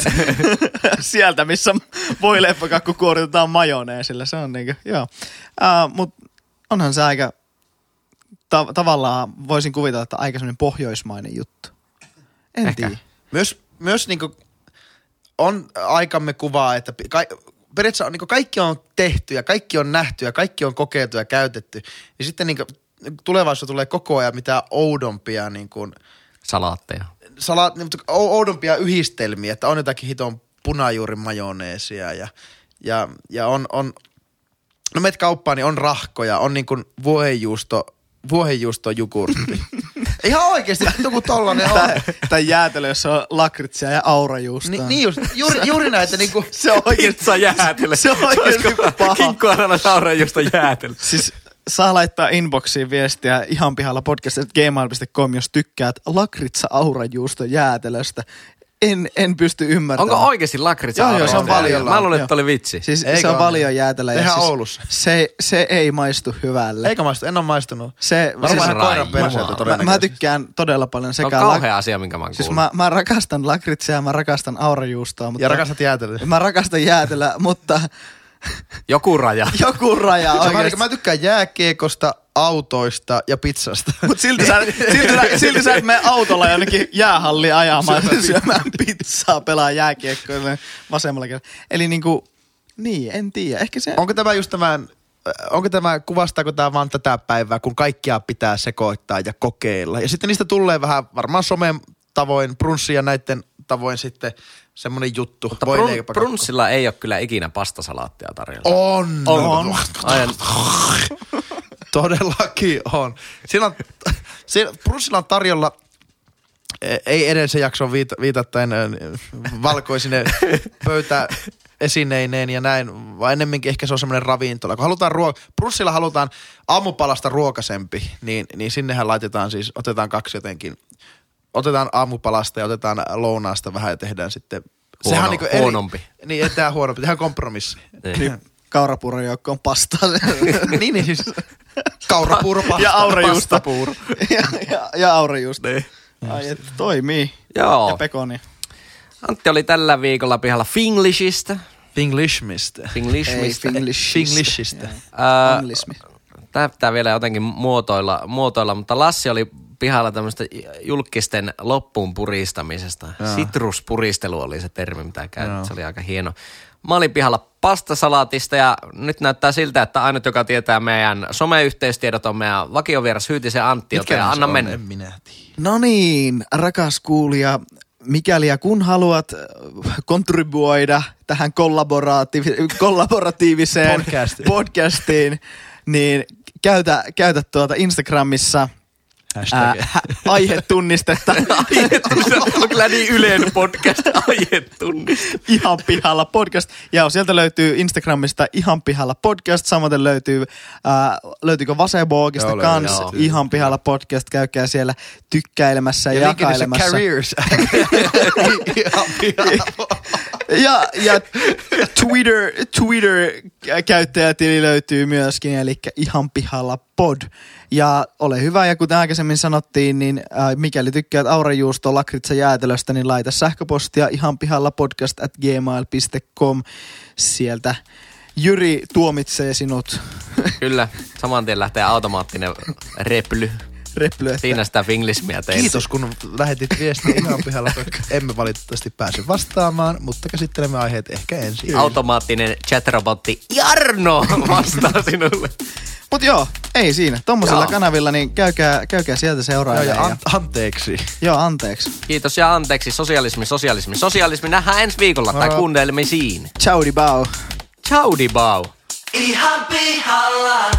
*laughs* Sieltä, missä voileipäkakku kuoritetaan majoneesilla. Se on niinku, joo. Uh, Mut onhan se aika, ta- tavallaan voisin kuvitella, että aika semmoinen pohjoismainen juttu. En tiedä. myös myös niinku on aikamme kuvaa, että ka- periaatteessa on, niinku kaikki on tehty ja kaikki on nähty ja kaikki on kokeiltu ja käytetty. Ja sitten niinku tulevaisuudessa tulee koko ajan mitään oudompia niinku, Salaatteja. salat, niinku, ou- oudompia yhdistelmiä, että on jotakin hiton punajuurin majoneesia ja, ja, ja on, on, no meet kauppaan, niin on rahkoja, on niinku vuohenjuusto, vuohenjuusto jogurtti. *laughs* Ihan oikeesti, joku tollanen on. Tai jäätelö, jossa on lakritsia ja aurajuustoa. Ni, niin just, juuri, juuri näitä niinku, *laughs* se on oikein. Pizza jäätelö. Se on oikeesti paha. Kinkkuarana sauraa josta jäätelö. Siis saa laittaa inboxiin viestiä ihan pihalla podcast.gmail.com, jos tykkäät lakritsa aurajuusto jäätelöstä. En, en pysty ymmärtämään. Onko oikeasti lakritsa Joo, joo, se on valiolla. Mä luulen, että oli vitsi. Siis Eikö se on paljon jäätelö. ja Tehdään siis Oulussa. Se, se ei maistu hyvälle. Eikö maistu? En ole maistunut. Se, Varmaan Siis ihan koiran perseeltä mä, mä tykkään todella paljon Se on sekä... kauhea asia, minkä mä oon siis mä, mä rakastan lakritsia ja mä rakastan aurajuustoa, mutta... Ja rakastat jäätelöä. Mä rakastan jäätelöä, mutta Joku raja. *laughs* joku raja oikeasti. ainakin- Mä tykkään jääkiekosta, autoista ja pizzasta. Mut silti sä, *laughs* silti, sä, silti sä et mene autolla jonnekin jäähalliin ajamaan syömään, syömään pizzaa, pelaa jääkiekkoa vasemmalla kädellä. Eli niinku, niin, en tiedä. Ehkä se... Onko tämä just tämä, onko tämä, kuvastaako tämä vaan tätä päivää, kun kaikkia pitää sekoittaa ja kokeilla. Ja sitten niistä tulee vähän varmaan somen tavoin, brunssin ja näiden tavoin sitten semmoinen juttu. Mutta Voi brun, brunssilla ei ole kyllä ikinä pastasalaattia tarjolla. On, On. on. Ajan, Todellakin on. Siinä on, siinä, brunssilla on tarjolla e- ei edellisen jakson viita, viitattaen valkoisine pöytä esineineen ja näin, vaan ennemminkin ehkä se on semmoinen ravintola. Kun halutaan ruo- brunssilla halutaan aamupalasta ruokasempi, niin, niin sinnehän laitetaan siis, otetaan kaksi jotenkin, otetaan aamupalasta ja otetaan lounaasta vähän ja tehdään sitten Huono- on niinku huonompi. Niin, ei tehdään huonompi, tehdään kompromissi. niin. Kaurapuuron joukko on pastaa. *laughs* niin, niin siis kaurapuuro pasta. ja aurajuusto. Pastapuuro. ja, ja, ja aurajuusto. Niin. Ai, että toimii. Joo. Ja pekoni. Antti oli tällä viikolla pihalla Finglishistä. Finglishmistä. Finglishmistä. Ei, Finglish. Finglishistä. Ää, Anglismi. Tää pitää vielä jotenkin muotoilla, muotoilla, mutta Lassi oli pihalla tämmöistä julkisten loppuun puristamisesta. Sitruspuristelu oli se termi, mitä käytit. Se oli aika hieno. Mä olin pihalla pastasalaatista ja nyt näyttää siltä, että ainut, joka tietää meidän someyhteistiedot on meidän vakiovieras Hyytisen Antti, joten se anna on? mennä. En minä tiedä. No niin, rakas kuulija, mikäli ja kun haluat äh, kontribuoida tähän kollaboratiivi- kollaboratiiviseen Podcastiin. podcastiin, niin käytä, käytä tuota Instagramissa Hashtag. *laughs* aihetunnistetta Se on kyllä niin yleinen podcast, aihetunnista. ihan pihalla podcast. Ja sieltä löytyy Instagramista ihan pihalla podcast. Samaten löytyy, ää, löytyykö Joo, löytyy, kans joo. ihan pihalla podcast. Käykää siellä tykkäilemässä ja, Ja jakailemassa. careers. *laughs* Ihan pihalla. Ja, ja Twitter, Twitter-käyttäjätili löytyy myöskin, eli ihan pihalla pod. Ja ole hyvä, ja kuten aikaisemmin sanottiin, niin äh, mikäli tykkäät aurajuusto lakritsa jäätelöstä, niin laita sähköpostia ihan pihalla podcast at gmail.com. Sieltä Jyri tuomitsee sinut Kyllä, saman tien lähtee automaattinen reply. Replyä. Siinä sitä finglismiä teille. Kiitos kun lähetit viestiä ihan pihalla. Emme valitettavasti pääse vastaamaan, mutta käsittelemme aiheet ehkä ensin. Automaattinen chatrobotti Jarno vastaa *laughs* sinulle. Mut joo, ei siinä. Tommosilla Joo. kanavilla, niin käykää, käykää sieltä Joo, seuraamaan. ja an- anteeksi. joo, anteeksi. Kiitos ja anteeksi. Sosialismi, sosialismi, sosialismi. Nähdään ensi viikolla tai Moro. kuuntelemisiin. Ciao di bao. Ciao di bau. Ihan pihalla.